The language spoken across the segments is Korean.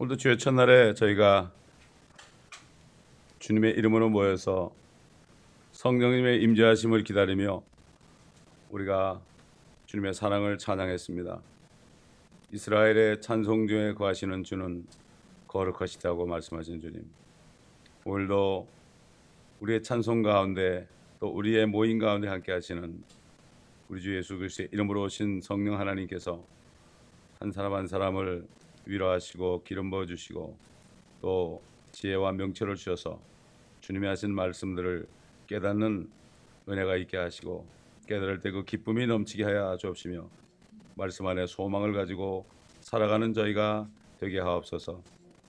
오늘도 주의 첫날에 저희가 주님의 이름으로 모여서 성령님의 임재하심을 기다리며 우리가 주님의 사랑을 찬양했습니다. 이스라엘의 찬송 중에 거하시는 주는 거룩하시다고 말씀하신 주님. 오늘도 우리의 찬송 가운데 또 우리의 모임 가운데 함께 하시는 우리 주 예수 그리스도의 이름으로 오신 성령 하나님께서 한 사람 한 사람을 위로하시고 기름 부어 주시고 또 지혜와 명철을 주셔서 주님이 하신 말씀들을 깨닫는 은혜가 있게 하시고 깨달을 때 그 기쁨이 넘치게 하여 주옵시며 말씀 안에 소망을 가지고 살아가는 저희가 되게 하옵소서.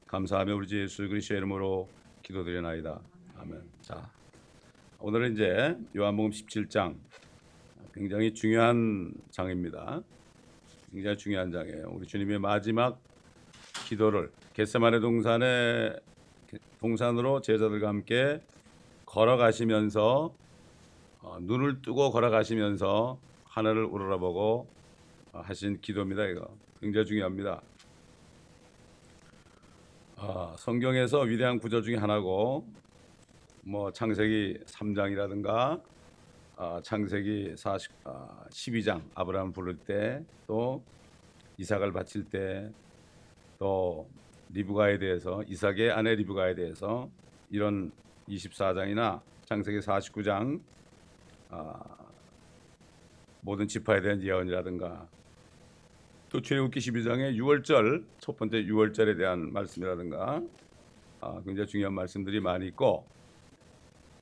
감사하며 우리 주 예수 그리스도의 이름으로 기도드리나이다. 아멘. 자, 오늘은 이제 요한복음 17장 굉장히 중요한 장입니다. 굉장히 중요한 장이에요. 우리 주님의 마지막 기도를 겟세마네 동산에 동산으로 제자들과 함께 걸어가시면서 어, 눈을 뜨고 걸어가시면서 하늘을 우러러보고 어, 하신 기도입니다. 이거 굉장히 중요합니다. 아, 성경에서 위대한 구절 중에 하나고 뭐 창세기 3장이라든가 아, 창세기 40, 아, 12장 아브라함 부를 때 또 이삭을 바칠 때 또 리브가에 대해서 이삭의 아내 리브가에 대해서 이런 24장이나 창세기 49장 아, 모든 지파에 대한 예언이라든가 또 출애굽기 12장의 6월절 첫 번째 6월절에 대한 말씀이라든가 아, 굉장히 중요한 말씀들이 많이 있고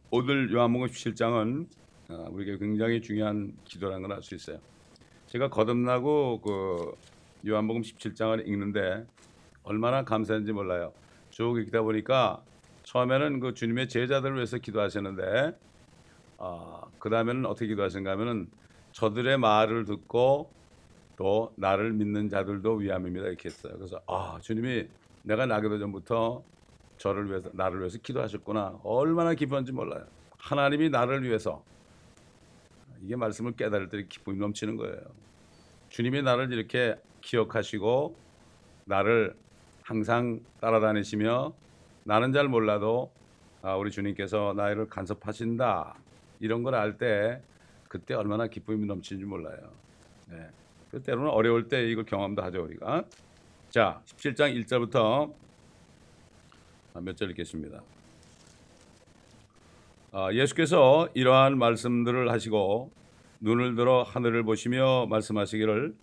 오늘 요한복음 17장은 아, 우리에게 굉장히 중요한 기도라는 걸 알 수 있어요. 제가 거듭나고 그 요한복음 17장을 읽는데 얼마나 감사한지 몰라요. 쭉 읽다 보니까 처음에는 그 주님의 제자들을 위해서 기도하시는데 아, 그 다음에는 어떻게 기도하신가 하면은 저들의 말을 듣고 또 나를 믿는 자들도 위함입니다 이렇게 했어요. 그래서 아 주님이 내가 나기도 전부터 저를 위해서 나를 위해서 기도하셨구나 얼마나 기쁜지 몰라요. 하나님이 나를 위해서 이게 말씀을 깨달을 때 기쁨이 넘치는 거예요. 주님이 나를 이렇게 기억하시고 나를 항상 따라다니시며 나는 잘 몰라도 아, 우리 주님께서 나를 간섭하신다 이런 걸 알 때 그때 얼마나 기쁨이 넘치는지 몰라요. 네. 그 때로는 어려울 때 이걸 경험도 하죠 우리가. 자, 17장 1절부터 몇 절 읽겠습니다. 아, 예수께서 이러한 말씀들을 하시고 눈을 들어 하늘을 보시며 말씀하시기를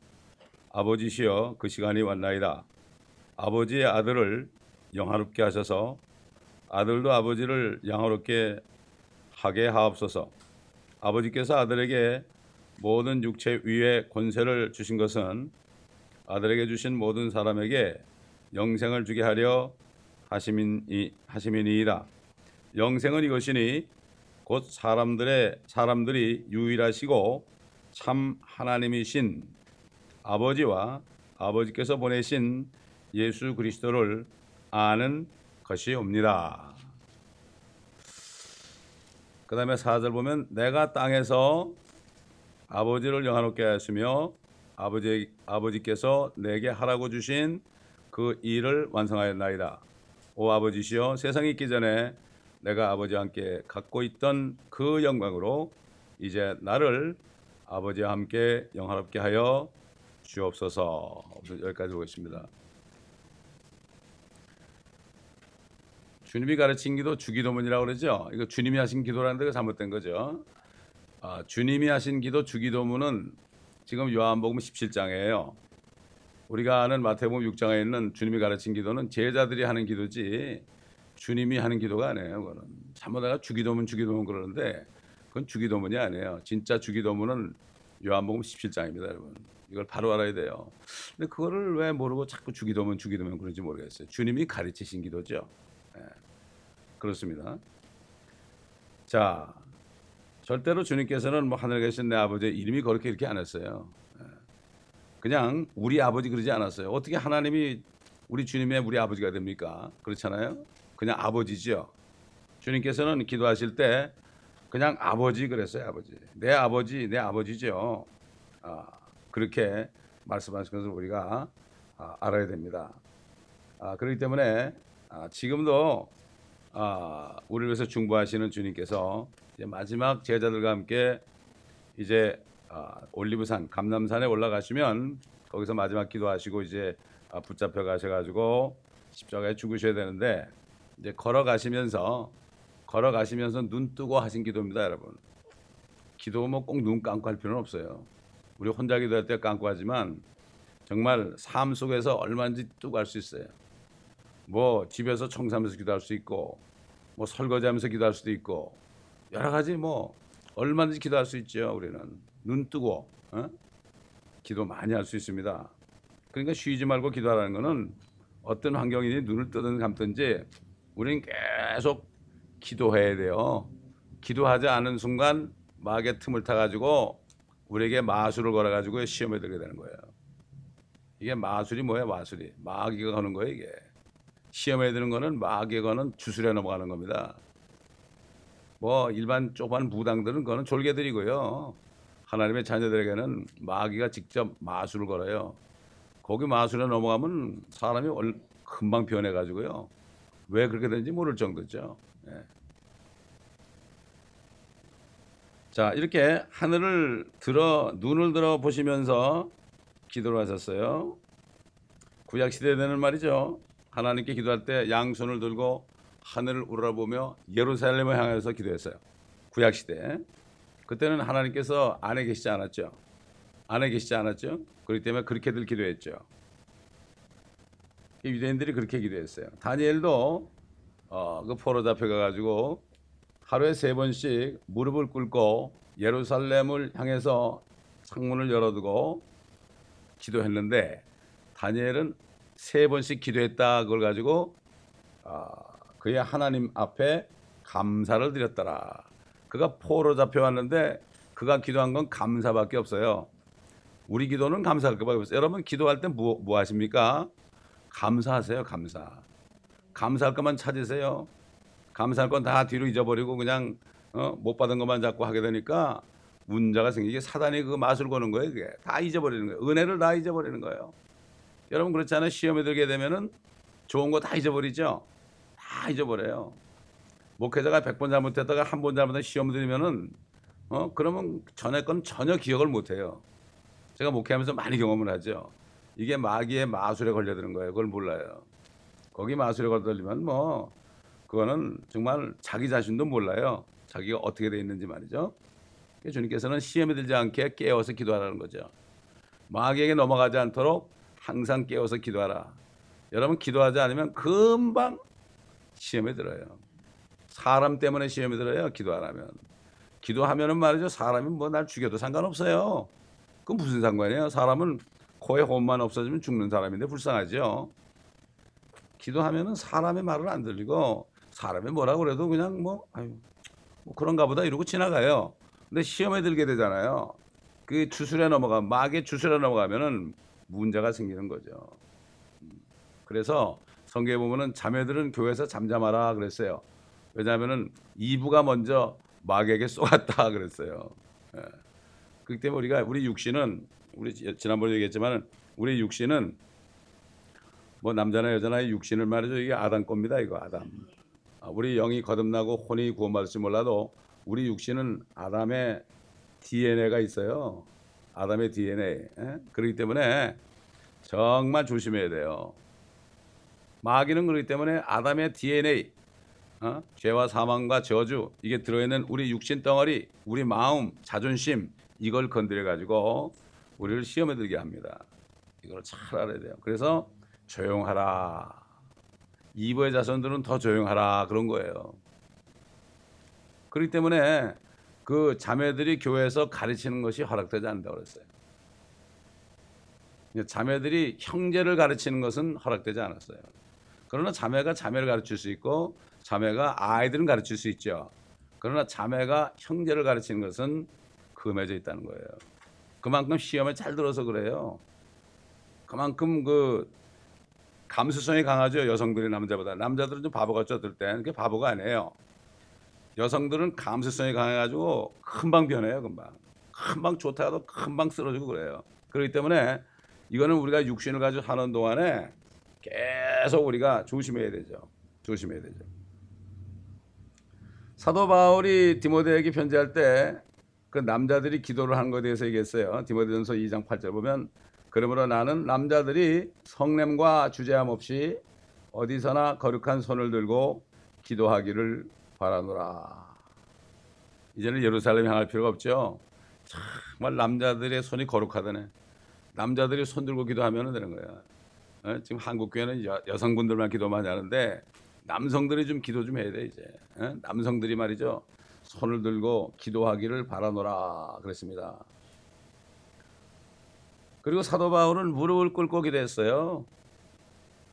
아버지시여 그 시간이 왔나이다. 아버지의 아들을 영화롭게 하셔서 아들도 아버지를 영화롭게 하게 하옵소서. 아버지께서 아들에게 모든 육체 위에 권세를 주신 것은 아들에게 주신 모든 사람에게 영생을 주게 하려 하심이니 하심이니이다. 영생은 이것이니 곧 사람들의 사람들이 유일하시고 참 하나님이신 아버지와 아버지께서 보내신 예수 그리스도를 아는 것이옵니다. 그 다음에 4절 보면 내가 땅에서 아버지를 영화롭게 하였으며 아버지, 아버지께서 내게 하라고 주신 그 일을 완성하였나이다. 오 아버지시여 세상이 있기 전에 내가 아버지와 함께 갖고 있던 그 영광으로 이제 나를 아버지와 함께 영화롭게 하여 주옵소서. 여기까지 보겠습니다. 주님이 가르친 기도 주기도문이라고 그러죠. 이거 주님이 하신 기도라는 데가 잘못된 거죠. 아, 주님이 하신 기도 주기도문은 지금 요한복음 17장이에요. 우리가 아는 마태복음 6장에 있는 주님이 가르친 기도는 제자들이 하는 기도지 주님이 하는 기도가 아니에요. 그거는 잘못하가 주기도문 주기도문 그러는데 그건 주기도문이 아니에요. 진짜 주기도문은 요한복음 17장입니다, 여러분. 이걸 바로 알아야 돼요. 근데 그거를 왜 모르고 자꾸 주기도문 주기도문 그런지 모르겠어요. 주님이 가르치신 기도죠. 예. 그렇습니다. 자, 절대로 주님께서는 뭐 하늘에 계신 내 아버지의 이름이 그렇게 이렇게 안 했어요. 예. 그냥 우리 아버지 그러지 않았어요. 어떻게 하나님이 우리 주님의 우리 아버지가 됩니까? 그렇잖아요. 그냥 아버지죠. 주님께서는 기도하실 때 그냥 아버지 그랬어요. 아버지. 내 아버지, 내 아버지죠. 아, 그렇게 말씀하신 것을 우리가 아, 알아야 됩니다. 아, 그렇기 때문에 아, 지금도 아, 우리를 위해서 중보하시는 주님께서 마지막 제자들과 함께 이제 아, 올리브산 감남산에 올라가시면 거기서 마지막 기도하시고 이제 아, 붙잡혀 가셔가지고 십자가에 죽으셔야 되는데 이제 걸어가시면서 걸어가시면서 눈 뜨고 하신 기도입니다, 여러분. 기도 뭐 꼭 눈 감고 할 필요는 없어요. 우리 혼자 기도할 때 감고 하지만 정말 삶 속에서 얼마든지 뜨고 할수 있어요. 뭐 집에서 청소하면서 기도할 수 있고 뭐 설거지하면서 기도할 수도 있고 여러 가지 뭐 얼마든지 기도할 수 있죠. 우리는 눈 뜨고 어? 기도 많이 할 수 있습니다. 그러니까 쉬지 말고 기도하라는 거는 어떤 환경이니 눈을 뜨든 감든지 우리는 계속 기도해야 돼요. 기도하지 않은 순간 마귀의 틈을 타가지고 우리에게 마술을 걸어가지고 시험에 들게 되는 거예요. 이게 마술이 뭐예요? 마술이 마귀가 거는 거예요 이게. 시험에 드는 거는 마귀가 거는 주술에 넘어가는 겁니다. 뭐 일반 조그만 무당들은 그거는 졸개들이고요. 하나님의 자녀들에게는 마귀가 직접 마술을 걸어요. 거기 마술에 넘어가면 사람이 얼- 금방 변해가지고요. 왜 그렇게 되는지 모를 정도죠. 예. 자 이렇게 하늘을 들어 눈을 들어 보시면서 기도를 하셨어요. 구약 시대에는 말이죠. 하나님께 기도할 때 양손을 들고 하늘을 우러러보며 예루살렘을 향해서 기도했어요. 구약 시대. 그때는 하나님께서 안에 계시지 않았죠. 안에 계시지 않았죠. 그렇기 때문에 그렇게들 기도했죠. 이 유대인들이 그렇게 기도했어요. 다니엘도 어, 그 포로 잡혀가 가지고 하루에 세 번씩 무릎을 꿇고 예루살렘을 향해서 창문을 열어두고 기도했는데 다니엘은 세 번씩 기도했다 그걸 가지고 아, 그의 하나님 앞에 감사를 드렸더라. 그가 포로 잡혀왔는데 그가 기도한 건 감사밖에 없어요. 우리 기도는 감사할 것밖에 없어요. 여러분 기도할 때 뭐 뭐 하십니까? 감사하세요. 감사. 감사할 것만 찾으세요. 감사할 건 다 뒤로 잊어버리고 그냥 어, 못 받은 것만 자꾸 하게 되니까 문제가 생기게 사단이 그 맛을 거는 거예요. 그게 다 잊어버리는 거예요. 은혜를 다 잊어버리는 거예요. 여러분 그렇잖아요. 시험에 들게 되면은 좋은 거 다 잊어버리죠. 다 잊어버려요. 목회자가 100번 잘못했다가 한 번 잘못한 시험 들으면은 어 그러면 전에 건 전혀 기억을 못 해요. 제가 목회하면서 많이 경험을 하죠. 이게 마귀의 마술에 걸려드는 거예요. 그걸 몰라요. 거기 마술에 걸리면 뭐 그거는 정말 자기 자신도 몰라요. 자기가 어떻게 돼 있는지 말이죠. 주님께서는 시험에 들지 않게 깨워서 기도하라는 거죠. 마귀에게 넘어가지 않도록 항상 깨워서 기도하라. 여러분 기도하지 않으면 금방 시험에 들어요. 사람 때문에 시험에 들어요. 기도 안 하면. 기도하면은 말이죠. 사람이 뭐 날 죽여도 상관없어요. 그 무슨 상관이에요? 사람은 코에 혼만 없어지면 죽는 사람인데 불쌍하죠. 기도하면은 사람의 말을 안 들리고 사람이 뭐라 그래도 그냥 뭐 아유 뭐 그런가 보다 이러고 지나가요. 근데 시험에 들게 되잖아요. 그 주술에 넘어가 마귀의 주술에 넘어가면은 문제가 생기는 거죠. 음. 그래서 성경에 보면은 자매들은 교회에서 잠잠하라 그랬어요. 왜냐하면은 이부가 먼저 마귀에게 쏘았다 그랬어요. 예. 그렇기 때문에 우리가 우리 육신은 우리 지- 지난번에 얘기했지만은 우리 육신은 뭐 남자나 여자나 육신을 말이죠 이게 아담 겁니다 이거 아담. 아, 우리 영이 거듭나고 혼이 구원받을지 몰라도 우리 육신은 아담의 DNA가 있어요. 아담의 DNA. 예? 그렇기 때문에 정말 조심해야 돼요. 마귀는 그렇기 때문에 아담의 DNA, 어? 죄와 사망과 저주 이게 들어있는 우리 육신 덩어리, 우리 마음, 자존심 이걸 건드려 가지고 우리를 시험에 들게 합니다. 이걸 잘 알아야 돼요. 그래서 조용하라. 이브의 자손들은 더 조용하라 그런 거예요. 그렇기 때문에 그 자매들이 교회에서 가르치는 것이 허락되지 않는다고 그랬어요. 자매들이 형제를 가르치는 것은 허락되지 않았어요. 그러나 자매가 자매를 가르칠 수 있고 자매가 아이들은 가르칠 수 있죠. 그러나 자매가 형제를 가르치는 것은 금해져 있다는 거예요. 그만큼 시험에 잘 들어서 그래요. 그만큼 그 감수성이 강하죠 여성들이 남자보다 남자들은 좀 바보같이 어떨 땐 그게 바보가 아니에요 여성들은 감수성이 강해가지고 금방 변해요 금방 금방 좋다 해도 금방 쓰러지고 그래요 그렇기 때문에 이거는 우리가 육신을 가지고 사는 동안에 계속 우리가 조심해야 되죠. 조심해야 되죠. 사도 바울이 디모데에게 편지할 때 그 남자들이 기도를 한 것에 대해서 얘기했어요. 디모데전서 2장 8절 보면 그러므로 나는 남자들이 성냄과 주제함 없이 어디서나 거룩한 손을 들고 기도하기를 바라노라. 이제는 예루살렘 향할 필요가 없죠. 정말 남자들의 손이 거룩하다네. 남자들이 손 들고 기도하면 되는 거야. 어? 지금 한국 교회는 여, 여성분들만 기도 많이 하는데 남성들이 좀 기도 좀 해야 돼 이제. 어? 남성들이 말이죠. 손을 들고 기도하기를 바라노라 그랬습니다. 그리고 사도 바울은 무릎을 꿇고 기도했어요.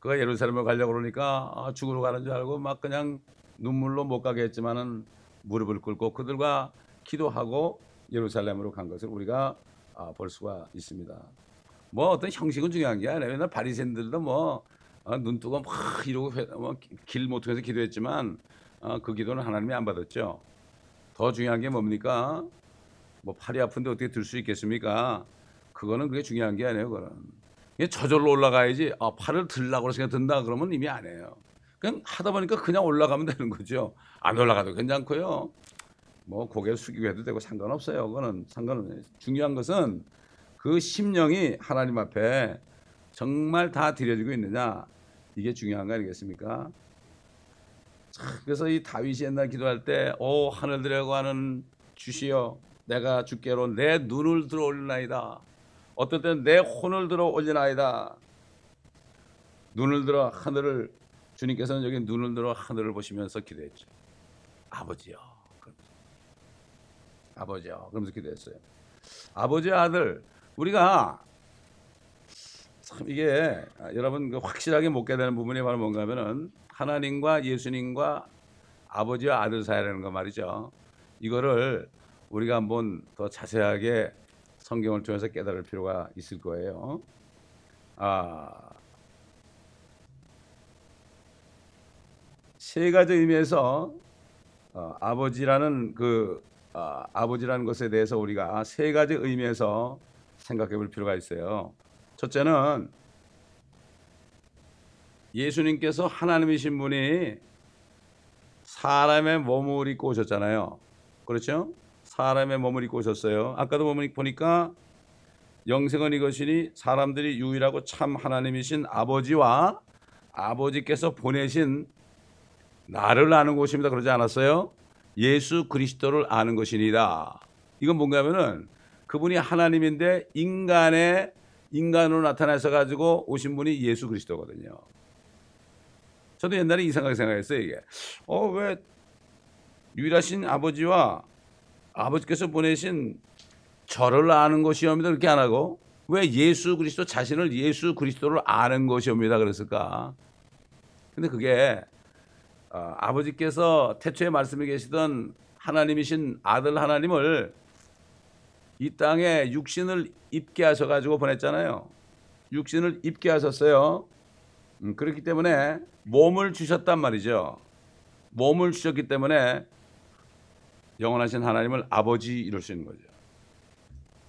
그가 예루살렘을 가려고 그러니까 아, 죽으러 가는 줄 알고 막 그냥 눈물로 못 가게 했지만은 무릎을 꿇고 그들과 기도하고 예루살렘으로 간 것을 우리가 아, 볼 수가 있습니다. 뭐 어떤 형식은 중요한 게 아니라 맨날 바리새인들도 뭐 어, 눈뜨고 막 이러고 뭐 길못 통해서 기도했지만 어, 그 기도는 하나님이 안 받았죠. 더 중요한 게 뭡니까? 뭐 팔이 아픈데 어떻게 들 수 있겠습니까? 그거는 그게 중요한 게 아니에요. 그거는 저절로 올라가야지. 아, 팔을 들라고 생각 든다 그러면 이미 안 해요. 그냥 하다 보니까 그냥 올라가면 되는 거죠. 안 올라가도 괜찮고요. 뭐 고개 숙이고 해도 되고 상관없어요. 그거는 상관없어요. 중요한 것은 그 심령이 하나님 앞에 정말 다 드려지고 있느냐 이게 중요한 거 아니겠습니까? 그래서 이 다윗이 옛날 기도할 때, 오 하늘들에고 하는 주시여, 내가 주께로 내 눈을 들어 올리나이다. 어떨 때는 내 혼을 들어 올리나이다. 눈을 들어 하늘을 주님께서는 여기 눈을 들어 하늘을 보시면서 기도했죠. 아버지요. 아버지요. 그러면서 기도했어요. 아버지 아들 우리가 참 이게 여러분 그 확실하게 못 깨달은 부분이 바로 뭔가 하면은 하나님과 예수님과 아버지와 아들 사이라는 거 말이죠. 이거를 우리가 한번 더 자세하게 성경을 통해서 깨달을 필요가 있을 거예요. 아, 세 가지 의미에서 어, 아버지라는 그 어, 아버지라는 것에 대해서 우리가 세 가지 의미에서 생각해 볼 필요가 있어요. 첫째는 예수님께서 하나님이신 분이 사람의 몸을 입고 오셨잖아요. 그렇죠? 사람의 몸을 입고 오셨어요. 아까도 보니까 영생은 이것이니 사람들이 유일하고 참 하나님이신 아버지와 아버지께서 보내신 나를 아는 곳입니다. 그러지 않았어요? 예수 그리스도를 아는 것이니다. 이건 뭔가 하면은 그분이 하나님인데 인간의 인간으로 나타나서 가지고 오신 분이 예수 그리스도거든요. 저도 옛날에 이상하게 생각했어요, 이게. 어, 왜 유일하신 아버지와 아버지께서 보내신 저를 아는 것이옵니다. 그렇게 안 하고 왜 예수 그리스도 자신을 예수 그리스도를 아는 것이옵니다. 그랬을까? 근데 그게 어, 아버지께서 태초에 말씀해 계시던 하나님이신 아들 하나님을 이 땅에 육신을 입게 하셔가지고 보냈잖아요. 육신을 입게 하셨어요. 음, 그렇기 때문에 몸을 주셨단 말이죠. 몸을 주셨기 때문에 영원하신 하나님을 아버지 이럴 수 있는 거죠.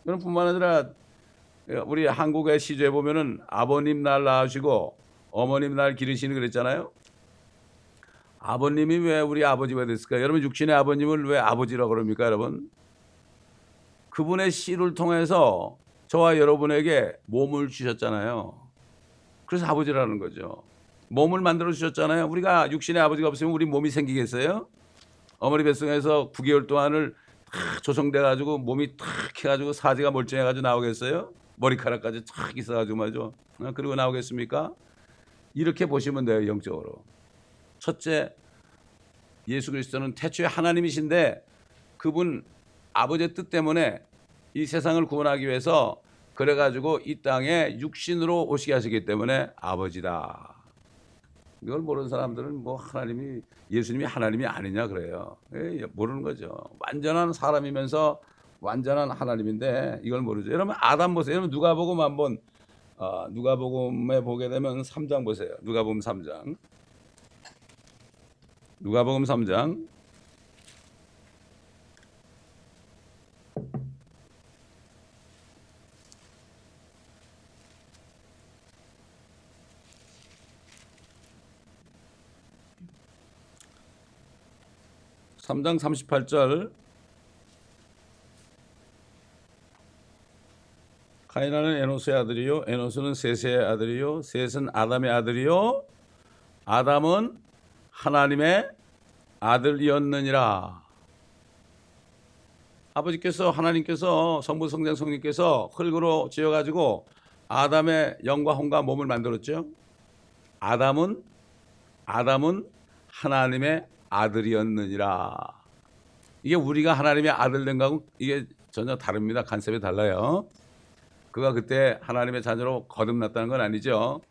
그럼 뿐만 아니라 우리 한국의 시조에 보면은 아버님 날 낳으시고 어머님 날 기르시는 그랬잖아요. 아버님이 왜 우리 아버지가 됐을까? 여러분 육신의 아버님을 왜 아버지라고 그럽니까, 여러분? 그분의 씨를 통해서 저와 여러분에게 몸을 주셨잖아요. 그래서 아버지라는 거죠. 몸을 만들어 주셨잖아요. 우리가 육신의 아버지가 없으면 우리 몸이 생기겠어요? 어머니 뱃속에서 9개월 동안을 탁 조성돼 가지고 몸이 탁 해가지고 사지가 멀쩡해 가지고 나오겠어요? 머리카락까지 탁 있어가지고 말이죠. 어, 그리고 나오겠습니까? 이렇게 보시면 돼요 영적으로. 첫째, 예수 그리스도는 태초에 하나님이신데 그분 아버지의 뜻 때문에 이 세상을 구원하기 위해서 그래가지고 이 땅에 육신으로 오시게 하시기 때문에 아버지다. 이걸 모르는 사람들은 뭐 하나님이 예수님이 하나님이 아니냐 그래요. 에이, 모르는 거죠. 완전한 사람이면서 완전한 하나님인데 이걸 모르죠. 여러분 아담 보세요. 여러분 누가복음 한번 어, 누가복음에 보게 되면 3장 보세요. 누가복음 3장. 누가복음 3장. 3장 38절. 카이나는 에노스의 아들이요. 에노스는 세세의 아들이요. 셋은 아담의 아들이요. 아담은 하나님의 아들이었느니라 아버지께서 하나님께서 성부 성장 성령께서 흙으로 지어 가지고 아담의 영과 혼과 몸을 만들었죠. 아담은 아담은 하나님의 아들이었느니라. 이게 우리가 하나님의 아들 된 거하고 이게 전혀 다릅니다. 간섭이 달라요. 그가 그때 하나님의 자녀로 거듭났다는 건 아니죠.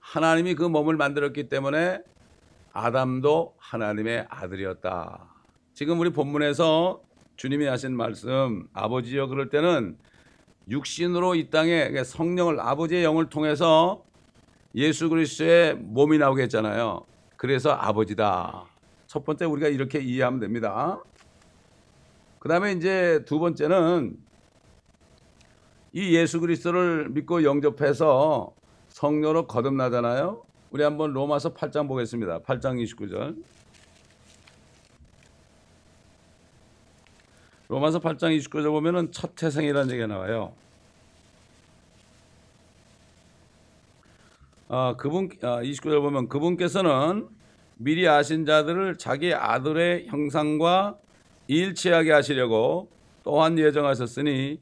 하나님이 그 몸을 만들었기 때문에 아담도 하나님의 아들이었다. 지금 우리 본문에서 주님이 하신 말씀 아버지여 그럴 때는 육신으로 이 땅에 성령을 아버지의 영을 통해서 예수 그리스도의 몸이 나오게 했잖아요. 그래서 아버지다. 첫 번째 우리가 이렇게 이해하면 됩니다. 그 다음에 이제 두 번째는 이 예수 그리스도를 믿고 영접해서 성녀로 거듭나잖아요. 우리 한번 로마서 8장 보겠습니다. 8장 29절. 로마서 8장 29절 보면은 첫 태생이라는 얘기가 나와요. 아, 그분 아, 29절 보면 그분께서는 미리 아신 자들을 자기 아들의 형상과 일치하게 하시려고 또한 예정하셨으니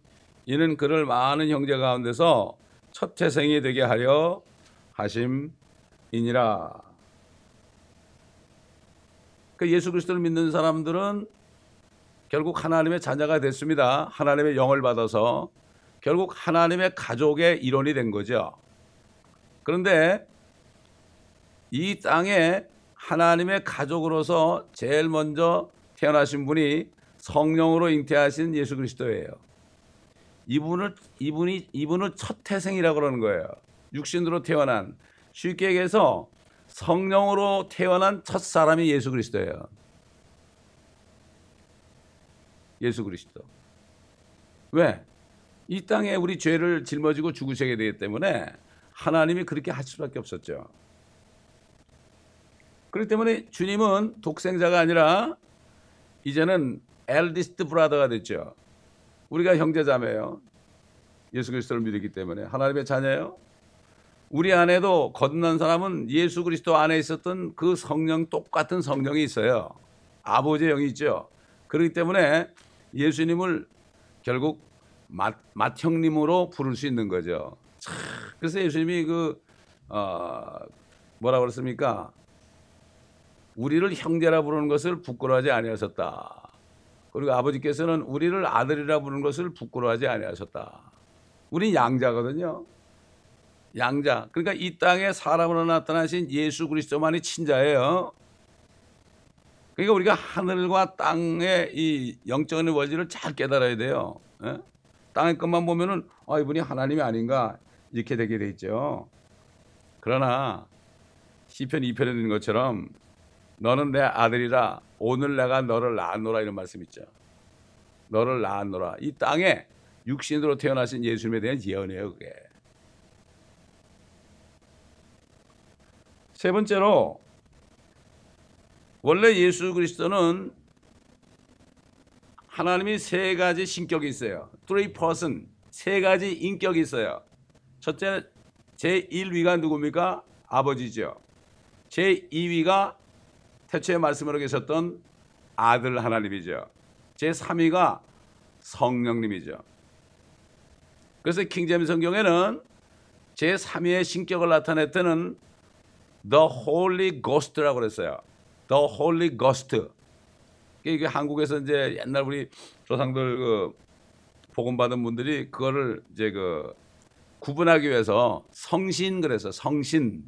이는 그를 많은 형제 가운데서 첫 태생이 되게 하려 하심 이니라. 그 예수 그리스도를 믿는 사람들은 결국 하나님의 자녀가 됐습니다. 하나님의 영을 받아서 결국 하나님의 가족의 일원이 된 거죠. 그런데 이 땅에 하나님의 가족으로서 제일 먼저 태어나신 분이 성령으로 잉태하신 예수 그리스도예요. 이분을 이분이 이분을 첫 태생이라고 그러는 거예요. 육신으로 태어난 쉽게 얘기해서 성령으로 태어난 첫 사람이 예수 그리스도예요. 예수 그리스도. 왜? 이 땅에 우리 죄를 짊어지고 죽으셔야 되기 때문에 하나님이 그렇게 하실 수밖에 없었죠. 그렇기 때문에 주님은 독생자가 아니라 이제는 엘디스트 브라더가 됐죠. 우리가 형제자매요. 예수 그리스도를 믿기 때문에 하나님의 자녀예요. 우리 안에도 거듭난 사람은 예수 그리스도 안에 있었던 그 성령 똑같은 성령이 있어요. 아버지의 영이 있죠. 그렇기 때문에 예수님을 결국 맏, 맏형님으로 부를 수 있는 거죠. 그래서 예수님이 그 어, 뭐라 그랬습니까? 우리를 형제라 부르는 것을 부끄러워하지 아니하셨다. 그리고 아버지께서는 우리를 아들이라 부르는 것을 부끄러워하지 아니하셨다. 우리 양자거든요. 양자. 그러니까 이 땅에 사람으로 나타나신 예수 그리스도만이 친자예요. 그러니까 우리가 하늘과 땅의 이 영적인 원리를 잘 깨달아야 돼요. 예? 땅의 것만 보면은 아 이분이 하나님이 아닌가 이렇게 되게 돼 있죠. 그러나 시편 2편에 있는 것처럼 너는 내 아들이라 오늘 내가 너를 낳았노라 이런 말씀 있죠. 너를 낳았노라. 이 땅에 육신으로 태어나신 예수님에 대한 예언이에요, 그게. 세 번째로 원래 예수 그리스도는 하나님이 세 가지 신격이 있어요. three person, 세 가지 인격이 있어요. 첫째, 제 1위가 누굽니까? 아버지죠. 제 2위가 태초에 말씀으로 계셨던 아들 하나님이죠. 제 3위가 성령님이죠. 그래서 킹제임 성경에는 제 3위의 신격을 나타냈던 The Holy Ghost라고 그랬어요. The Holy Ghost. 이게 한국에서 이제 옛날 우리 조상들 그 복음 받은 분들이 그거를 이제 그 구분하기 위해서 성신 그래서 성신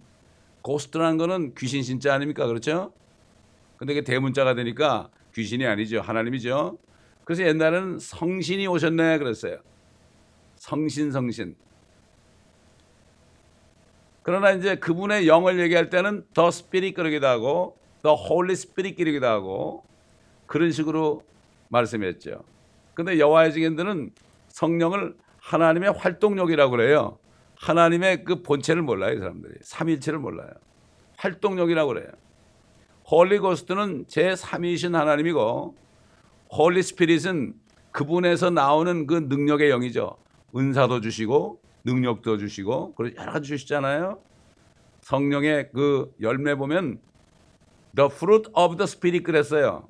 Ghost라는 거는 귀신 신자 아닙니까 그렇죠? 근데 그게 대문자가 되니까 귀신이 아니죠 하나님이죠. 그래서 옛날에는 성신이 오셨네 그랬어요. 성신 성신. 그러나 이제 그분의 영을 얘기할 때는 the Spirit 그러기도 하고 the Holy Spirit 그러기도 하고 그런 식으로 말씀했죠. 근데 여호와의 증인들은 성령을 하나님의 활동력이라고 그래요. 하나님의 그 본체를 몰라요, 사람들이. 삼일체를 몰라요. 활동력이라고 그래요. Holy Ghost는 제 3위이신 하나님이고 Holy Spirit은 그분에서 나오는 그 능력의 영이죠. 은사도 주시고 능력도 주시고 그리고 여러 가지 주시잖아요. 성령의 그 열매 보면 the fruit of the spirit 그랬어요.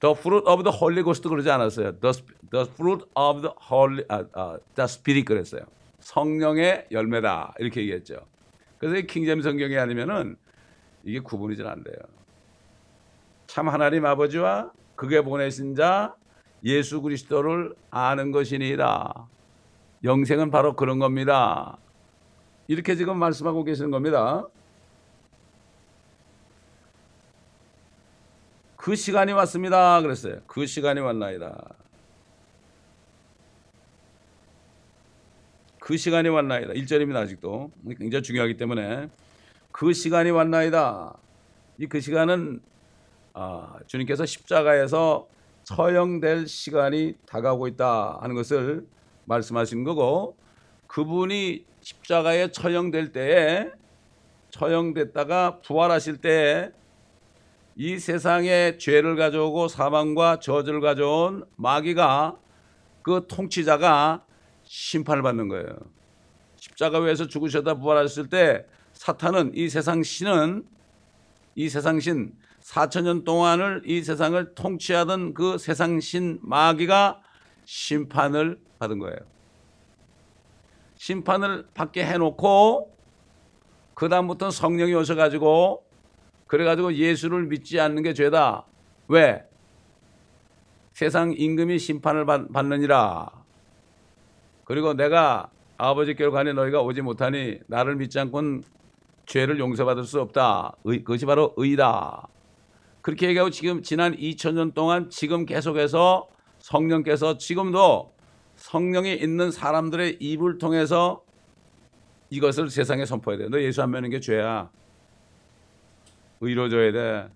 The fruit of the Holy Ghost 그러지 않았어요. The, the fruit of the Holy, 아, 아, the Spirit 그랬어요. 성령의 열매다 이렇게 얘기했죠. 그래서 이 킹잼 성경이 아니면은 이게 구분이 잘 안 돼요. 참 하나님 아버지와 그게 보내신 자 예수 그리스도를 아는 것이니라. 영생은 바로 그런 겁니다. 이렇게 지금 말씀하고 계시는 겁니다. 그 시간이 왔습니다. 그랬어요. 그 시간이 왔나이다. 그 시간이 왔나이다. 1절입니다. 아직도. 굉장히 중요하기 때문에 그 시간이 왔나이다. 이 그 시간은 아, 주님께서 십자가에서 처형될 시간이 다가오고 있다 하는 것을 말씀하신 거고 그분이 십자가에 처형될 때에 처형됐다가 부활하실 때에 이 세상에 죄를 가져오고 사망과 저주를 가져온 마귀가 그 통치자가 심판을 받는 거예요. 십자가 위에서 죽으셨다 부활하셨을 때 사탄은 이 세상 신은 이 세상 신 4천 년 동안을 이 세상을 통치하던 그 세상 신 마귀가 심판을 받은 거예요. 심판을 받게 해놓고 그 다음부터 성령이 오셔가지고 그래가지고 예수를 믿지 않는 게 죄다. 왜? 세상 임금이 심판을 받느니라. 그리고 내가 아버지께로 가니 너희가 오지 못하니 나를 믿지 않고는 죄를 용서받을 수 없다. 의, 그것이 바로 의다. 그렇게 얘기하고 지금 지난 2000년 동안 지금 계속해서 성령께서 지금도 성령이 있는 사람들의 입을 통해서 이것을 세상에 선포해야 돼. 너 예수 안 믿는 게 죄야. 의로져야 돼.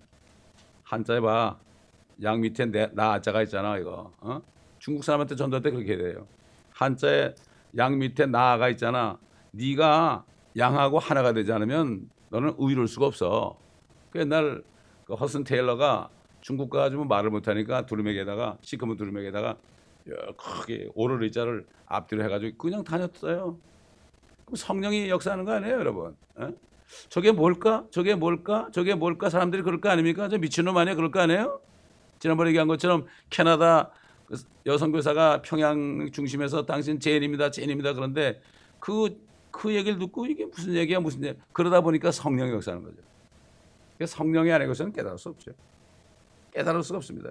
한자에 봐. 양 밑에 내, 나자가 있잖아 이거. 어? 중국 사람한테 전도할 때 그렇게 돼요. 한자에 양 밑에 나가 있잖아. 네가 양하고 하나가 되지 않으면 너는 의로울 수가 없어. 그 옛날 그 허슨 테일러가 중국 가가지고 말을 못하니까 두루맥에다가 시커먼 두루맥에다가 크게 오를 의자를 앞뒤로 해가지고 그냥 다녔어요. 그럼 성령이 역사하는 거 아니에요, 여러분? 에? 어? 저게 뭘까? 저게 뭘까? 저게 뭘까? 사람들이 그럴 거 아닙니까? 저 미친놈 아니야? 그럴 거 아니에요? 지난번에 얘기한 것처럼 캐나다 그 여성 교사가 평양 중심에서 당신 제인입니다, 제인입니다. 그런데 그, 그 얘기를 듣고 이게 무슨 얘기야, 무슨 얘기 그러다 보니까 성령이 역사하는 거죠. 성령이 아니고서는 깨달을 수 없죠. 깨달을 수가 없습니다.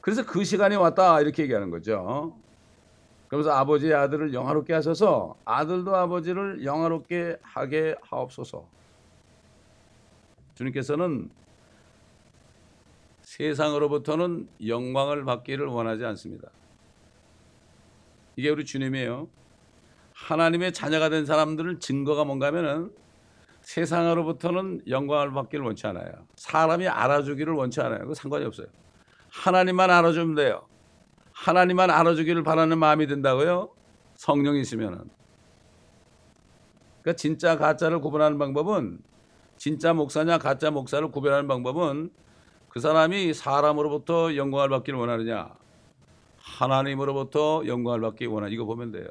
그래서 그 시간이 왔다 이렇게 얘기하는 거죠. 그러면서 아버지의 아들을 영화롭게 하셔서 아들도 아버지를 영화롭게 하게 하옵소서. 주님께서는 세상으로부터는 영광을 받기를 원하지 않습니다. 이게 우리 주님이에요. 하나님의 자녀가 된 사람들을 증거가 뭔가 하면은 세상으로부터는 영광을 받기를 원치 않아요. 사람이 알아주기를 원치 않아요. 그 상관이 없어요. 하나님만 알아주면 돼요. 하나님만 알아주기를 바라는 마음이 든다고요? 성령이 있으면은. 그러니까 진짜 가짜를 구분하는 방법은 진짜 목사냐 가짜 목사를 구별하는 방법은 그 사람이 사람으로부터 영광을 받기를 원하느냐 하나님으로부터 영광을 받기 원하 이거 보면 돼요.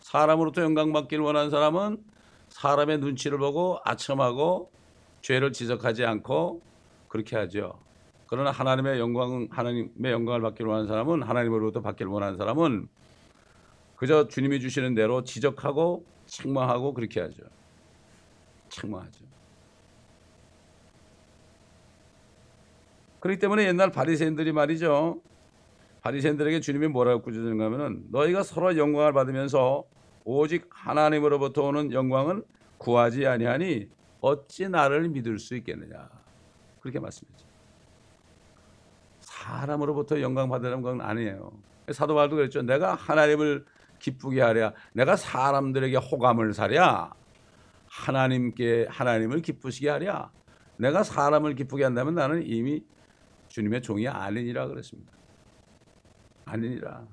사람으로부터 영광 받기를 원하는 사람은 사람의 눈치를 보고 아첨하고 죄를 지적하지 않고 그렇게 하죠. 그러나 하나님의 영광 하나님의 영광을 받기를 원하는 사람은 하나님으로부터 받기를 원하는 사람은 그저 주님이 주시는 대로 지적하고 책망하고 그렇게 하죠. 책망하죠. 그렇기 때문에 옛날 바리새인들이 말이죠. 바리새인들에게 주님이 뭐라고 꾸짖는가 하면은 너희가 서로 영광을 받으면서 오직 하나님으로부터 오는 영광은 구하지 아니하니 어찌 나를 믿을 수 있겠느냐. 그렇게 말씀했죠. 사람으로부터 영광 받으려는 건 아니에요. 사도 바울도 그랬죠. 내가 하나님을 기쁘게 하랴. 내가 사람들에게 호감을 사랴. 하나님께 하나님을 기쁘시게 하랴. 내가 사람을 기쁘게 한다면 나는 이미 주님의 종이 아니니라 그랬습니다. 아니니라.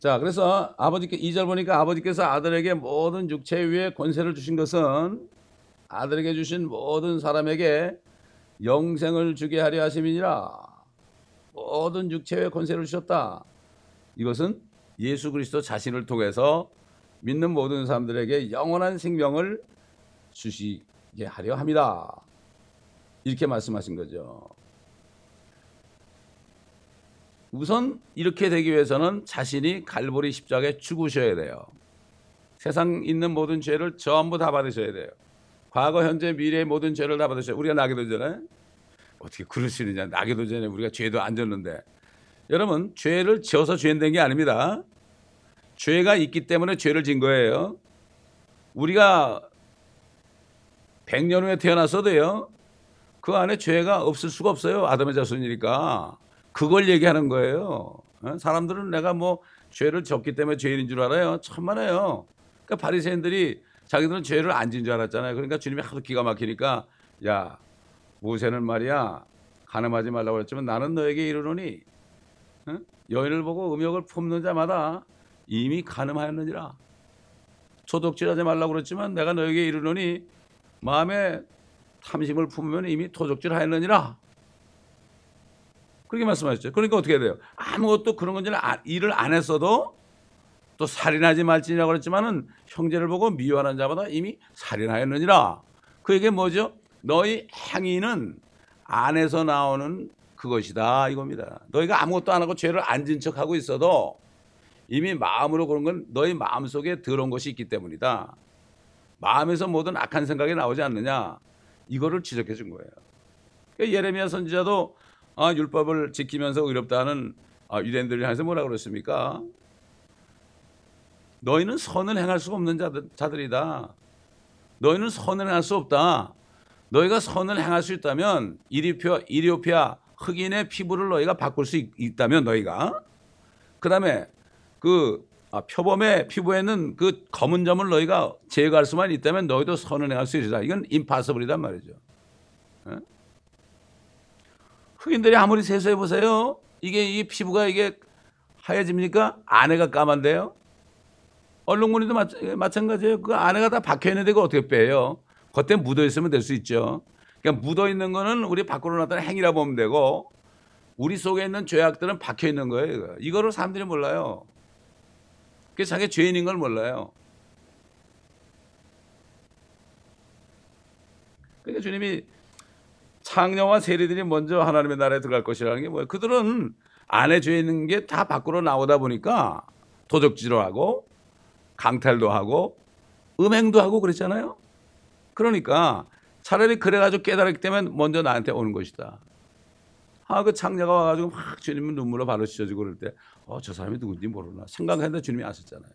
자, 그래서 아버지께 2절 보니까 아버지께서 아들에게 모든 육체 위에 권세를 주신 것은 아들에게 주신 모든 사람에게 영생을 주게 하려 하심이니라. 모든 육체 위에 권세를 주셨다. 이것은 예수 그리스도 자신을 통해서 믿는 모든 사람들에게 영원한 생명을 주시게 하려 합니다. 이렇게 말씀하신 거죠. 우선 이렇게 되기 위해서는 자신이 갈보리 십자가에 죽으셔야 돼요. 세상 있는 모든 죄를 전부 다 받으셔야 돼요. 과거, 현재, 미래의 모든 죄를 다 받으셔야 우리가 나기도 전에 어떻게 그럴 수 있느냐. 나기도 전에 우리가 죄도 안 졌는데. 여러분, 죄를 지어서 죄인 된 게 아닙니다. 죄가 있기 때문에 죄를 진 거예요. 우리가 100년 후에 태어났어도요. 그 안에 죄가 없을 수가 없어요. 아담의 자손이니까. 그걸 얘기하는 거예요. 어? 사람들은 내가 뭐 죄를 졌기 때문에 죄인인 줄 알아요. 천만에요. 그러니까 바리새인들이 자기들은 죄를 안 진 줄 알았잖아요. 그러니까 주님이 하도 기가 막히니까 야 모세는 말이야 가늠하지 말라고 그랬지만 나는 너에게 이르노니 어? 여인을 보고 음욕을 품는 자마다 이미 가늠하였느니라. 토독질하지 말라고 그랬지만 내가 너에게 이르노니 마음에 탐심을 품으면 이미 토적질하였느니라. 그렇게 말씀하셨죠. 그러니까 어떻게 해야 돼요? 아무것도 그런 건지 일을 안 했어도 또 살인하지 말지니라고 그랬지만은 형제를 보고 미워하는 자보다 이미 살인하였느니라. 그 얘기 뭐죠? 너희 행위는 안에서 나오는 그것이다 이겁니다. 너희가 아무것도 안 하고 죄를 안 진 척하고 있어도 이미 마음으로 그런 건 너희 마음 속에 들어온 것이 있기 때문이다. 마음에서 모든 악한 생각이 나오지 않느냐 이거를 지적해 준 거예요. 그러니까 예레미야 선지자도 아, 율법을 지키면서 의롭다는 아, 유대인들을 향해서 뭐라 그랬습니까? 너희는 선을 행할 수가 없는 자들, 자들이다. 너희는 선을 행할 수 없다. 너희가 선을 행할 수 있다면 이리표, 이리오피아 흑인의 피부를 너희가 바꿀 수 있, 다면 너희가 그 다음에 그 아, 표범의 피부에는 그 검은 점을 너희가 제거할 수만 있다면 너희도 선을 행할 수 있다. 이건 임파서블이단 말이죠. 에? 흑인들이 아무리 세수해 보세요. 이게 이 피부가 이게 하얘집니까? 안에가 까만데요. 얼룩무늬도 마찬가지예요. 그 안에가 다 박혀 있는데 그 어떻게 빼요? 겉에 묻어 있으면 될 수 있죠. 그러니까 묻어 있는 거는 우리 밖으로 나타나는 행위라 보면 되고 우리 속에 있는 죄악들은 박혀 있는 거예요. 이거를 사람들이 몰라요. 그게 자기 죄인인 걸 몰라요. 그러니까 주님이 창녀와 세리들이 먼저 하나님의 나라에 들어갈 것이라는 게 뭐예요? 그들은 안에 죄 있는 게 다 밖으로 나오다 보니까 도적질을 하고 강탈도 하고 음행도 하고 그랬잖아요. 그러니까 차라리 그래가지고 깨달았기 때문에 먼저 나한테 오는 것이다. 아, 그 창녀가 와가지고 막 주님은 눈물로 바로 씻어지고 그럴 때, 어, 저 사람이 누군지 모르나. 생각했는데 주님이 아셨잖아요.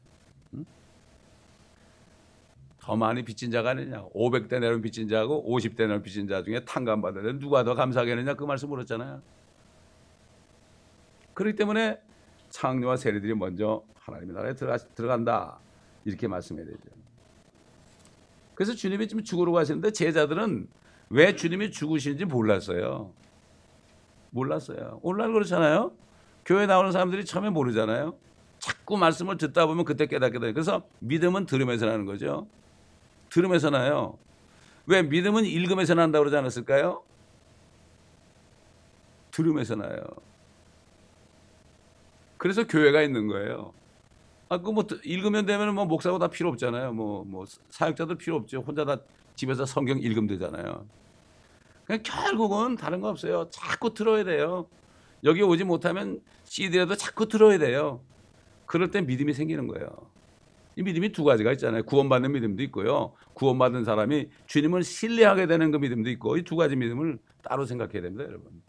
응? 더 많이 빚진 자가 아니냐. 500대 내는 빚진 자하고 50대 내는 빚진 자 중에 탕감받는 누가 더 감사하겠느냐. 그 말씀 물었잖아요. 그렇기 때문에 창녀와 세리들이 먼저 하나님의 나라에 들어가, 들어간다. 이렇게 말씀해야 되죠. 그래서 주님이 지금 죽으러 가시는데 제자들은 왜 주님이 죽으시는지 몰랐어요. 몰랐어요. 오늘날 그렇잖아요. 교회 나오는 사람들이 처음에 모르잖아요. 자꾸 말씀을 듣다 보면 그때 깨닫게 돼요. 그래서 믿음은 들으면서 나는 거죠. 들으면서 나요. 왜 믿음은 읽으면서 난다고 그러지 않았을까요? 들으면서 나요. 그래서 교회가 있는 거예요. 아, 그 뭐 읽으면 되면 뭐 목사고 다 필요 없잖아요. 뭐, 뭐 사역자도 필요 없죠. 혼자 다 집에서 성경 읽으면 되잖아요. 그냥 결국은 다른 거 없어요. 자꾸 들어야 돼요. 여기 오지 못하면 CD라도 자꾸 들어야 돼요. 그럴 때 믿음이 생기는 거예요. 이 믿음이 두 가지가 있잖아요. 구원받는 믿음도 있고요. 구원받은 사람이 주님을 신뢰하게 되는 그 믿음도 있고 이 두 가지 믿음을 따로 생각해야 됩니다, 여러분.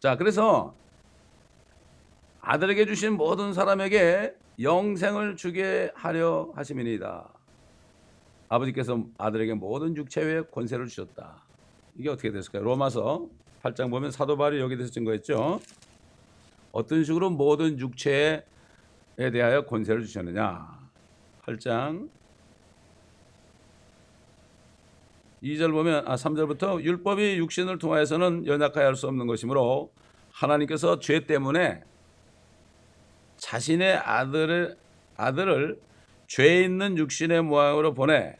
자, 그래서 아들에게 주신 모든 사람에게 영생을 주게 하려 하심이니이다. 아버지께서 아들에게 모든 육체의 권세를 주셨다. 이게 어떻게 됐을까요? 로마서 8장 보면 사도 바울이 여기 대해서 증거했죠. 어떤 식으로 모든 육체에 대하여 권세를 주셨느냐. 8장 2절 보면 아 3절부터 율법이 육신을 통하여서는 연약하여 할 수 없는 것이므로 하나님께서 죄 때문에 자신의 아들을 아들을 죄 있는 육신의 모양으로 보내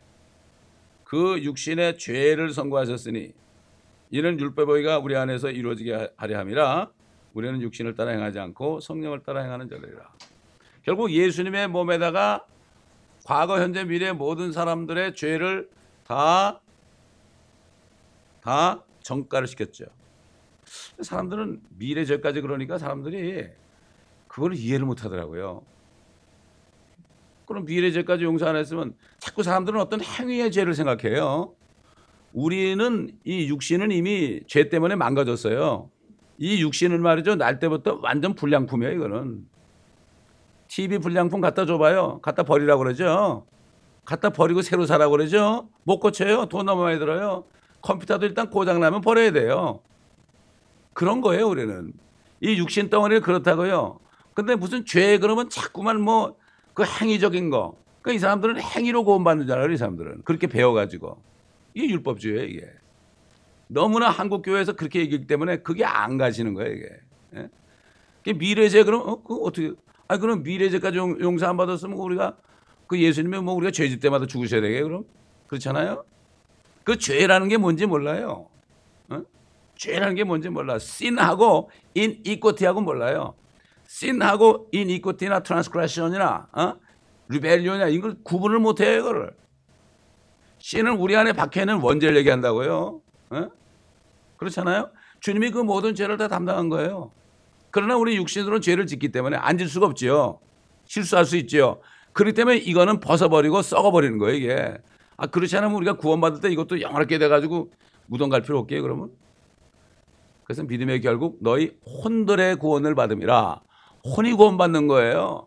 그 육신의 죄를 선고하셨으니 이는 율법 의가 우리 안에서 이루어지게 하려 함이라 우리는 육신을 따라 행하지 않고 성령을 따라 행하는 자들이라. 결국 예수님의 몸에다가 과거, 현재, 미래 모든 사람들의 죄를 다, 다 정가를 시켰죠. 사람들은 미래 죄까지 그러니까 사람들이 그걸 이해를 못 하더라고요. 그럼 미래 죄까지 용서 안 했으면 자꾸 사람들은 어떤 행위의 죄를 생각해요. 우리는 이 육신은 이미 죄 때문에 망가졌어요. 이 육신은 말이죠. 날 때부터 완전 불량품이에요, 이거는. TV 불량품 갖다 줘봐요. 갖다 버리라고 그러죠. 갖다 버리고 새로 사라고 그러죠. 못 고쳐요. 돈 너무 많이 들어요. 컴퓨터도 일단 고장나면 버려야 돼요. 그런 거예요, 우리는. 이 육신 덩어리는 그렇다고요. 근데 무슨 죄 그러면 자꾸만 뭐 그 행위적인 거. 그러니까 이 사람들은 행위로 구원받는 줄 알아요, 이 사람들은. 그렇게 배워가지고. 이게 율법주의예요, 이게. 너무나 한국 교회에서 그렇게 얘기하기 때문에 그게 안 가시는 거예요, 이게. 예? 미래제 그럼 어, 그 어떻게? 아 그럼 미래죄까지 용, 용서 안 받았으면 우리가 그 예수님이 뭐 우리가 죄질 때마다 죽으셔야 되게 그럼 그렇잖아요. 그 죄라는 게 뭔지 몰라요. 어? 죄라는 게 뭔지 몰라. sin하고 iniquity하고 몰라요. sin하고 iniquity나 transgression이나 어? rebellion이나 이걸 구분을 못해요, 이거를. sin은 우리 안에 박혀 있는 원죄를 얘기한다고요. 어? 그렇잖아요. 주님이 그 모든 죄를 다 담당한 거예요. 그러나 우리 육신으로는 죄를 짓기 때문에 앉을 수가 없지요. 실수할 수 있지요. 그렇기 때문에 이거는 벗어버리고 썩어버리는 거예요, 이게. 아, 그렇지 않으면 우리가 구원받을 때 이것도 영원하게 돼가지고 무덤 갈 필요 없게 그러면. 그래서 믿음의 결국 너희 혼들의 구원을 받음이라. 혼이 구원받는 거예요.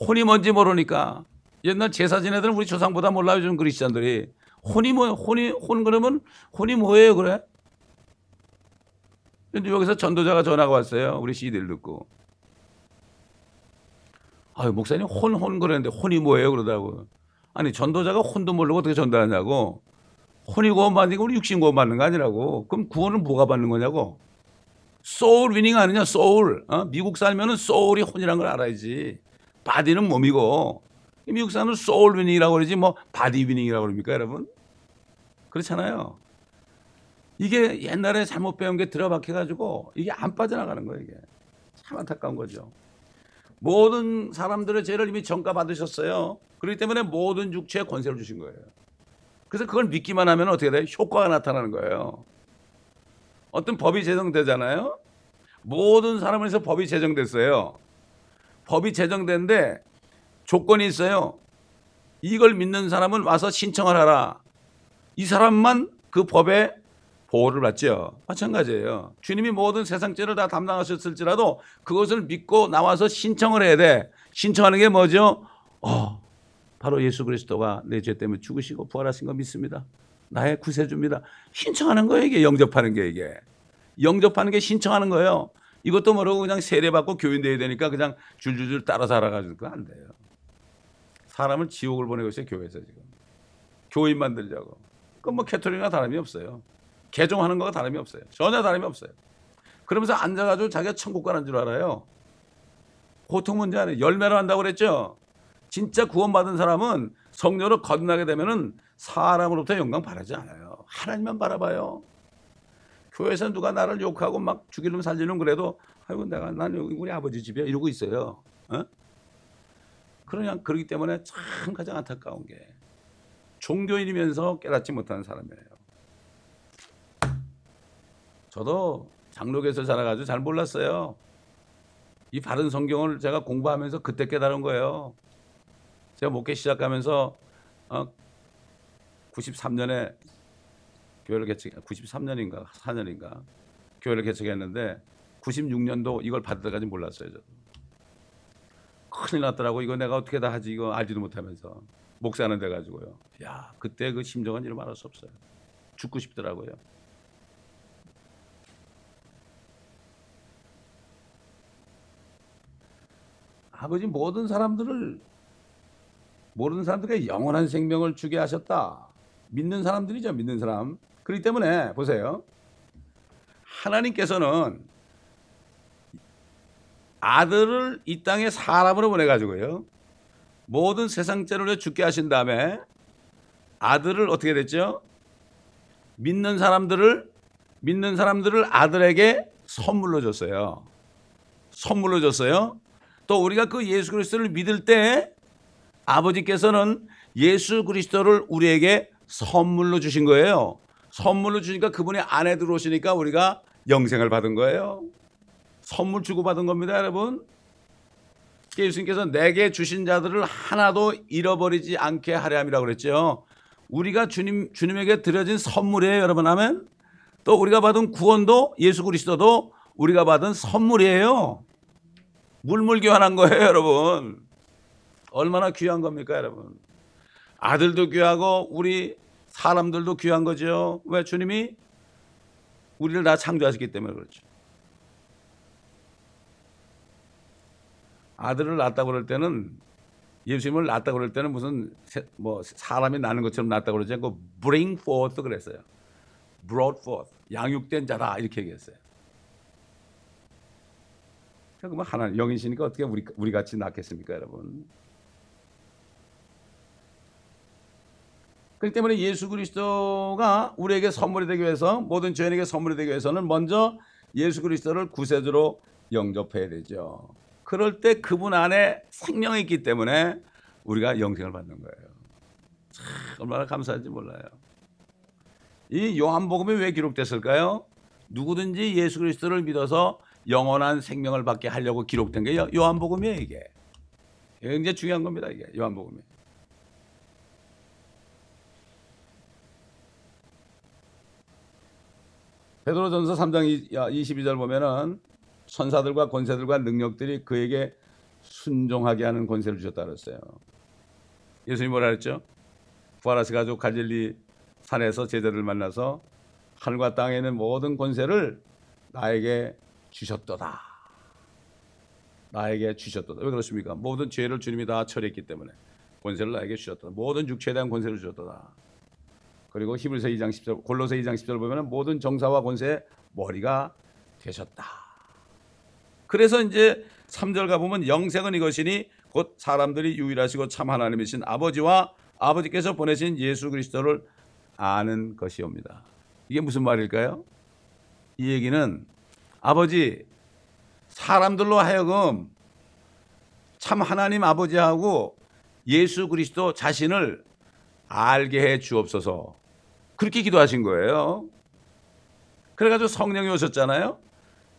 혼이 뭔지 모르니까. 옛날 제사 지내들은 우리 조상보다 몰라요, 요즘 그리스찬들이. 혼이 뭐, 혼이, 혼 그러면 혼이 뭐예요, 그래? 근데 여기서 전도자가 전화가 왔어요. 우리 CD를 듣고. 아유, 목사님 혼, 혼 그랬는데 혼이 뭐예요? 그러더라고요. 아니, 전도자가 혼도 모르고 어떻게 전도하냐고. 혼이 구원받는 게 우리 육신 구원받는 거 아니라고. 그럼 구원은 뭐가 받는 거냐고. soul winning 아니냐, 소울. 어? 미국 살면은 soul이 혼이란 걸 알아야지. body는 몸이고. 미국 사람은 soul winning이라고 그러지 뭐 body winning이라고 그럽니까, 여러분? 그렇잖아요. 이게 옛날에 잘못 배운 게 들어박혀가지고 이게 안 빠져나가는 거예요, 이게. 참 안타까운 거죠. 모든 사람들의 죄를 이미 전가 받으셨어요. 그렇기 때문에 모든 육체에 권세를 주신 거예요. 그래서 그걸 믿기만 하면 어떻게 돼요? 효과가 나타나는 거예요. 어떤 법이 제정되잖아요. 모든 사람을 위해서 법이 제정됐어요. 법이 제정됐는데 조건이 있어요. 이걸 믿는 사람은 와서 신청을 하라. 이 사람만 그 법에 보호를 받죠. 마찬가지예요. 주님이 모든 세상 죄를 다 담당하셨을지라도 그것을 믿고 나와서 신청을 해야 돼. 신청하는 게 뭐죠? 어, 바로 예수 그리스도가 내 죄 때문에 죽으시고 부활하신 거 믿습니다. 나의 구세주입니다. 신청하는 거예요, 이게 영접하는 게 이게. 영접하는 게 신청하는 거예요. 이것도 모르고 그냥 세례받고 교인 돼야 되니까 그냥 줄줄줄 따라 살아가지고 안 돼요. 사람을 지옥을 보내고 있어요, 교회에서 지금. 교인 만들자고. 그건 뭐 캐톨릭이나 다름이 없어요. 개종하는 거가 다름이 없어요. 전혀 다름이 없어요. 그러면서 앉아가지고 자기가 천국 가는 줄 알아요. 고통 문제 아니에요. 열매를 한다고 그랬죠. 진짜 구원받은 사람은 성령으로 거듭나게 되면은 사람으로부터 영광 바라지 않아요. 하나님만 바라봐요. 교회에서 누가 나를 욕하고 막 죽이려면 살리는 그래도 아이고 내가 난 우리 아버지 집이야 이러고 있어요. 어? 그러냐 그러기 때문에 참 가장 안타까운 게 종교인이면서 깨닫지 못하는 사람이에요. 저도 장로교에서 자라가지고 잘 몰랐어요. 이 바른 성경을 제가 공부하면서 그때 깨달은 거예요. 제가 목회 시작하면서 어, 93년에 교회를 개척 93년인가 4년인가 교회를 개척했는데 96년도 이걸 받을 때까지 몰랐어요. 저도. 큰일 났더라고. 이거 내가 어떻게 다 하지 이거 알지도 못하면서 목사는 돼 가지고요. 야 그때 그 심정은 이루 말할 수 없어요. 죽고 싶더라고요. 아버지 모든 사람들을 모르는 사람들에게 영원한 생명을 주게 하셨다. 믿는 사람들이죠. 믿는 사람. 그렇기 때문에 보세요. 하나님께서는 아들을 이 땅에 사람으로 보내가지고요. 모든 세상 죄를 죽게 하신 다음에 아들을 어떻게 됐죠? 믿는 사람들을 믿는 사람들을 아들에게 선물로 줬어요. 선물로 줬어요. 또 우리가 그 예수 그리스도를 믿을 때 아버지께서는 예수 그리스도를 우리에게 선물로 주신 거예요. 선물로 주니까 그분이 안에 들어오시니까 우리가 영생을 받은 거예요. 선물 주고 받은 겁니다, 여러분. 예수님께서 내게 주신 자들을 하나도 잃어버리지 않게 하려 함이라고 그랬죠. 우리가 주님 주님에게 드려진 선물이에요, 여러분. 아멘. 또 우리가 받은 구원도 예수 그리스도도 우리가 받은 선물이에요. 물물 교환한 거예요, 여러분. 얼마나 귀한 겁니까, 여러분? 아들도 귀하고 우리 사람들도 귀한 거죠. 왜 주님이 우리를 다 창조하셨기 때문에 그렇죠. 아들을 낳았다고 그럴 때는 예수님을 낳았다고 그럴 때는 무슨 세, 뭐 사람이 낳는 것처럼 낳았다고 그러지 않고 bring forth 그랬어요. brought forth 양육된 자다 이렇게 얘기했어요. 그러면 하나님 영이시니까 어떻게 우리 우리 같이 낳겠습니까, 여러분? 그렇기 때문에 예수 그리스도가 우리에게 선물이 되기 위해서 모든 죄인에게 선물이 되기 위해서는 먼저 예수 그리스도를 구세주로 영접해야 되죠. 그럴 때 그분 안에 생명이 있기 때문에 우리가 영생을 받는 거예요. 참 얼마나 감사한지 몰라요. 이 요한복음이 왜 기록됐을까요? 누구든지 예수 그리스도를 믿어서 영원한 생명을 받게 하려고 기록된 게 요한복음이에요, 이게. 굉장히 중요한 겁니다, 이게 요한복음이. 베드로전서 3장 22절 보면은 천사들과 권세들과 능력들이 그에게 순종하게 하는 권세를 주셨다 그랬어요. 예수님이 뭐라 그랬죠? 부활하셔 가지고 갈릴리 산에서 제자들을 만나서 하늘과 땅에 있는 모든 권세를 나에게 주셨도다. 나에게 주셨도다. 왜 그렇습니까? 모든 죄를 주님이 다 처리했기 때문에 권세를 나에게 주셨도다. 모든 육체에 대한 권세를 주셨도다. 그리고 히브리서 2장 10절, 골로새 2장 10절 보면은 모든 정사와 권세의 머리가 되셨다. 그래서 이제 3절 가보면 영생은 이것이니 곧 사람들이 유일하시고 참 하나님이신 아버지와 아버지께서 보내신 예수 그리스도를 아는 것이옵니다. 이게 무슨 말일까요? 이 얘기는 아버지 사람들로 하여금 참 하나님 아버지하고 예수 그리스도 자신을 알게 해 주옵소서. 그렇게 기도하신 거예요. 그래가지고 성령이 오셨잖아요.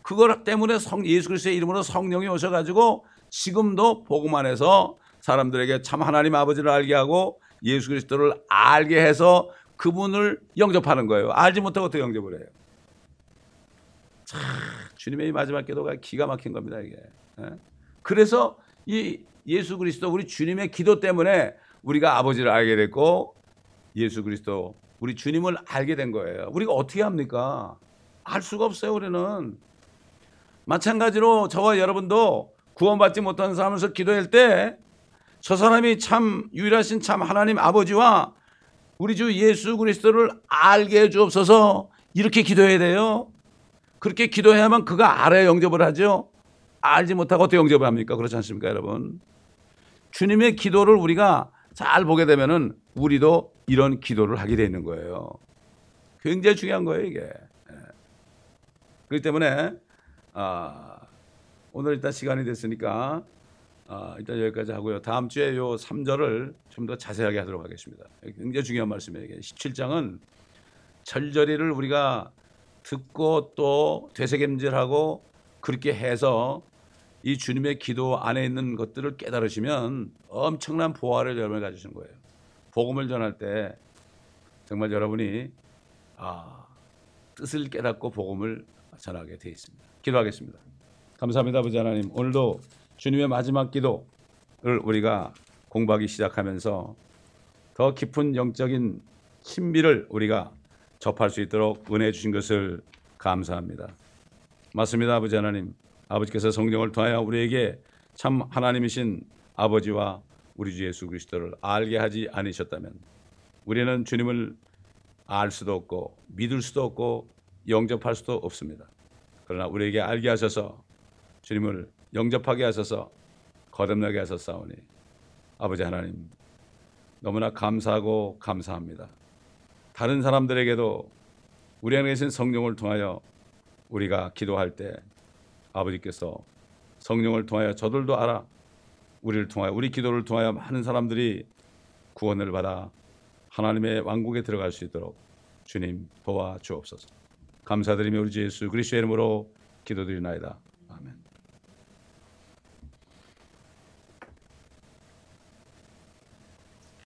그것 때문에 성, 예수 그리스도의 이름으로 성령이 오셔가지고 지금도 복음 안에서 사람들에게 참 하나님 아버지를 알게 하고 예수 그리스도를 알게 해서 그분을 영접하는 거예요. 알지 못하고 어떻게 영접을 해요? 참, 주님의 마지막 기도가 기가 막힌 겁니다, 이게. 예? 그래서 이 예수 그리스도 우리 주님의 기도 때문에 우리가 아버지를 알게 됐고 예수 그리스도 우리 주님을 알게 된 거예요. 우리가 어떻게 합니까? 알 수가 없어요, 우리는. 마찬가지로 저와 여러분도 구원받지 못한 사람에서 기도할 때 저 사람이 참 유일하신 참 하나님 아버지와 우리 주 예수 그리스도를 알게 해 주옵소서 이렇게 기도해야 돼요. 그렇게 기도해야만 그가 알아야 영접을 하죠. 알지 못하고 어떻게 영접을 합니까? 그렇지 않습니까, 여러분? 주님의 기도를 우리가 잘 보게 되면은 우리도 이런 기도를 하게 되는 거예요. 굉장히 중요한 거예요, 이게. 예. 그렇기 때문에 아, 오늘 일단 시간이 됐으니까 아, 일단 여기까지 하고요. 다음 주에 요 3절을 좀 더 자세하게 하도록 하겠습니다. 굉장히 중요한 말씀이에요. 17장은 절절히를 우리가 듣고 또 되새김질하고 그렇게 해서 이 주님의 기도 안에 있는 것들을 깨달으시면 엄청난 보화를 여러분이 가지신 거예요. 복음을 전할 때 정말 여러분이 아, 뜻을 깨닫고 복음을 전하게 되어 있습니다. 기도하겠습니다. 감사합니다, 아버지 하나님. 오늘도 주님의 마지막 기도를 우리가 공부하기 시작하면서 더 깊은 영적인 신비를 우리가 접할 수 있도록 은혜 주신 것을 감사합니다. 맞습니다, 아버지 하나님. 아버지께서 성령을 통하여 우리에게 참 하나님이신 아버지와 우리 주 예수 그리스도를 알게 하지 않으셨다면 우리는 주님을 알 수도 없고 믿을 수도 없고 영접할 수도 없습니다. 그러나 우리에게 알게 하셔서 주님을 영접하게 하셔서 거듭나게 하셨사오니 아버지 하나님 너무나 감사하고 감사합니다. 다른 사람들에게도 우리 안에 계신 성령을 통하여 우리가 기도할 때 아버지께서 성령을 통하여 저들도 알아 우리를 통하여 우리 기도를 통하여 많은 사람들이 구원을 받아 하나님의 왕국에 들어갈 수 있도록 주님 도와 주옵소서. 감사드리며 우리 주 예수 그리스도의 이름으로 기도드리나이다.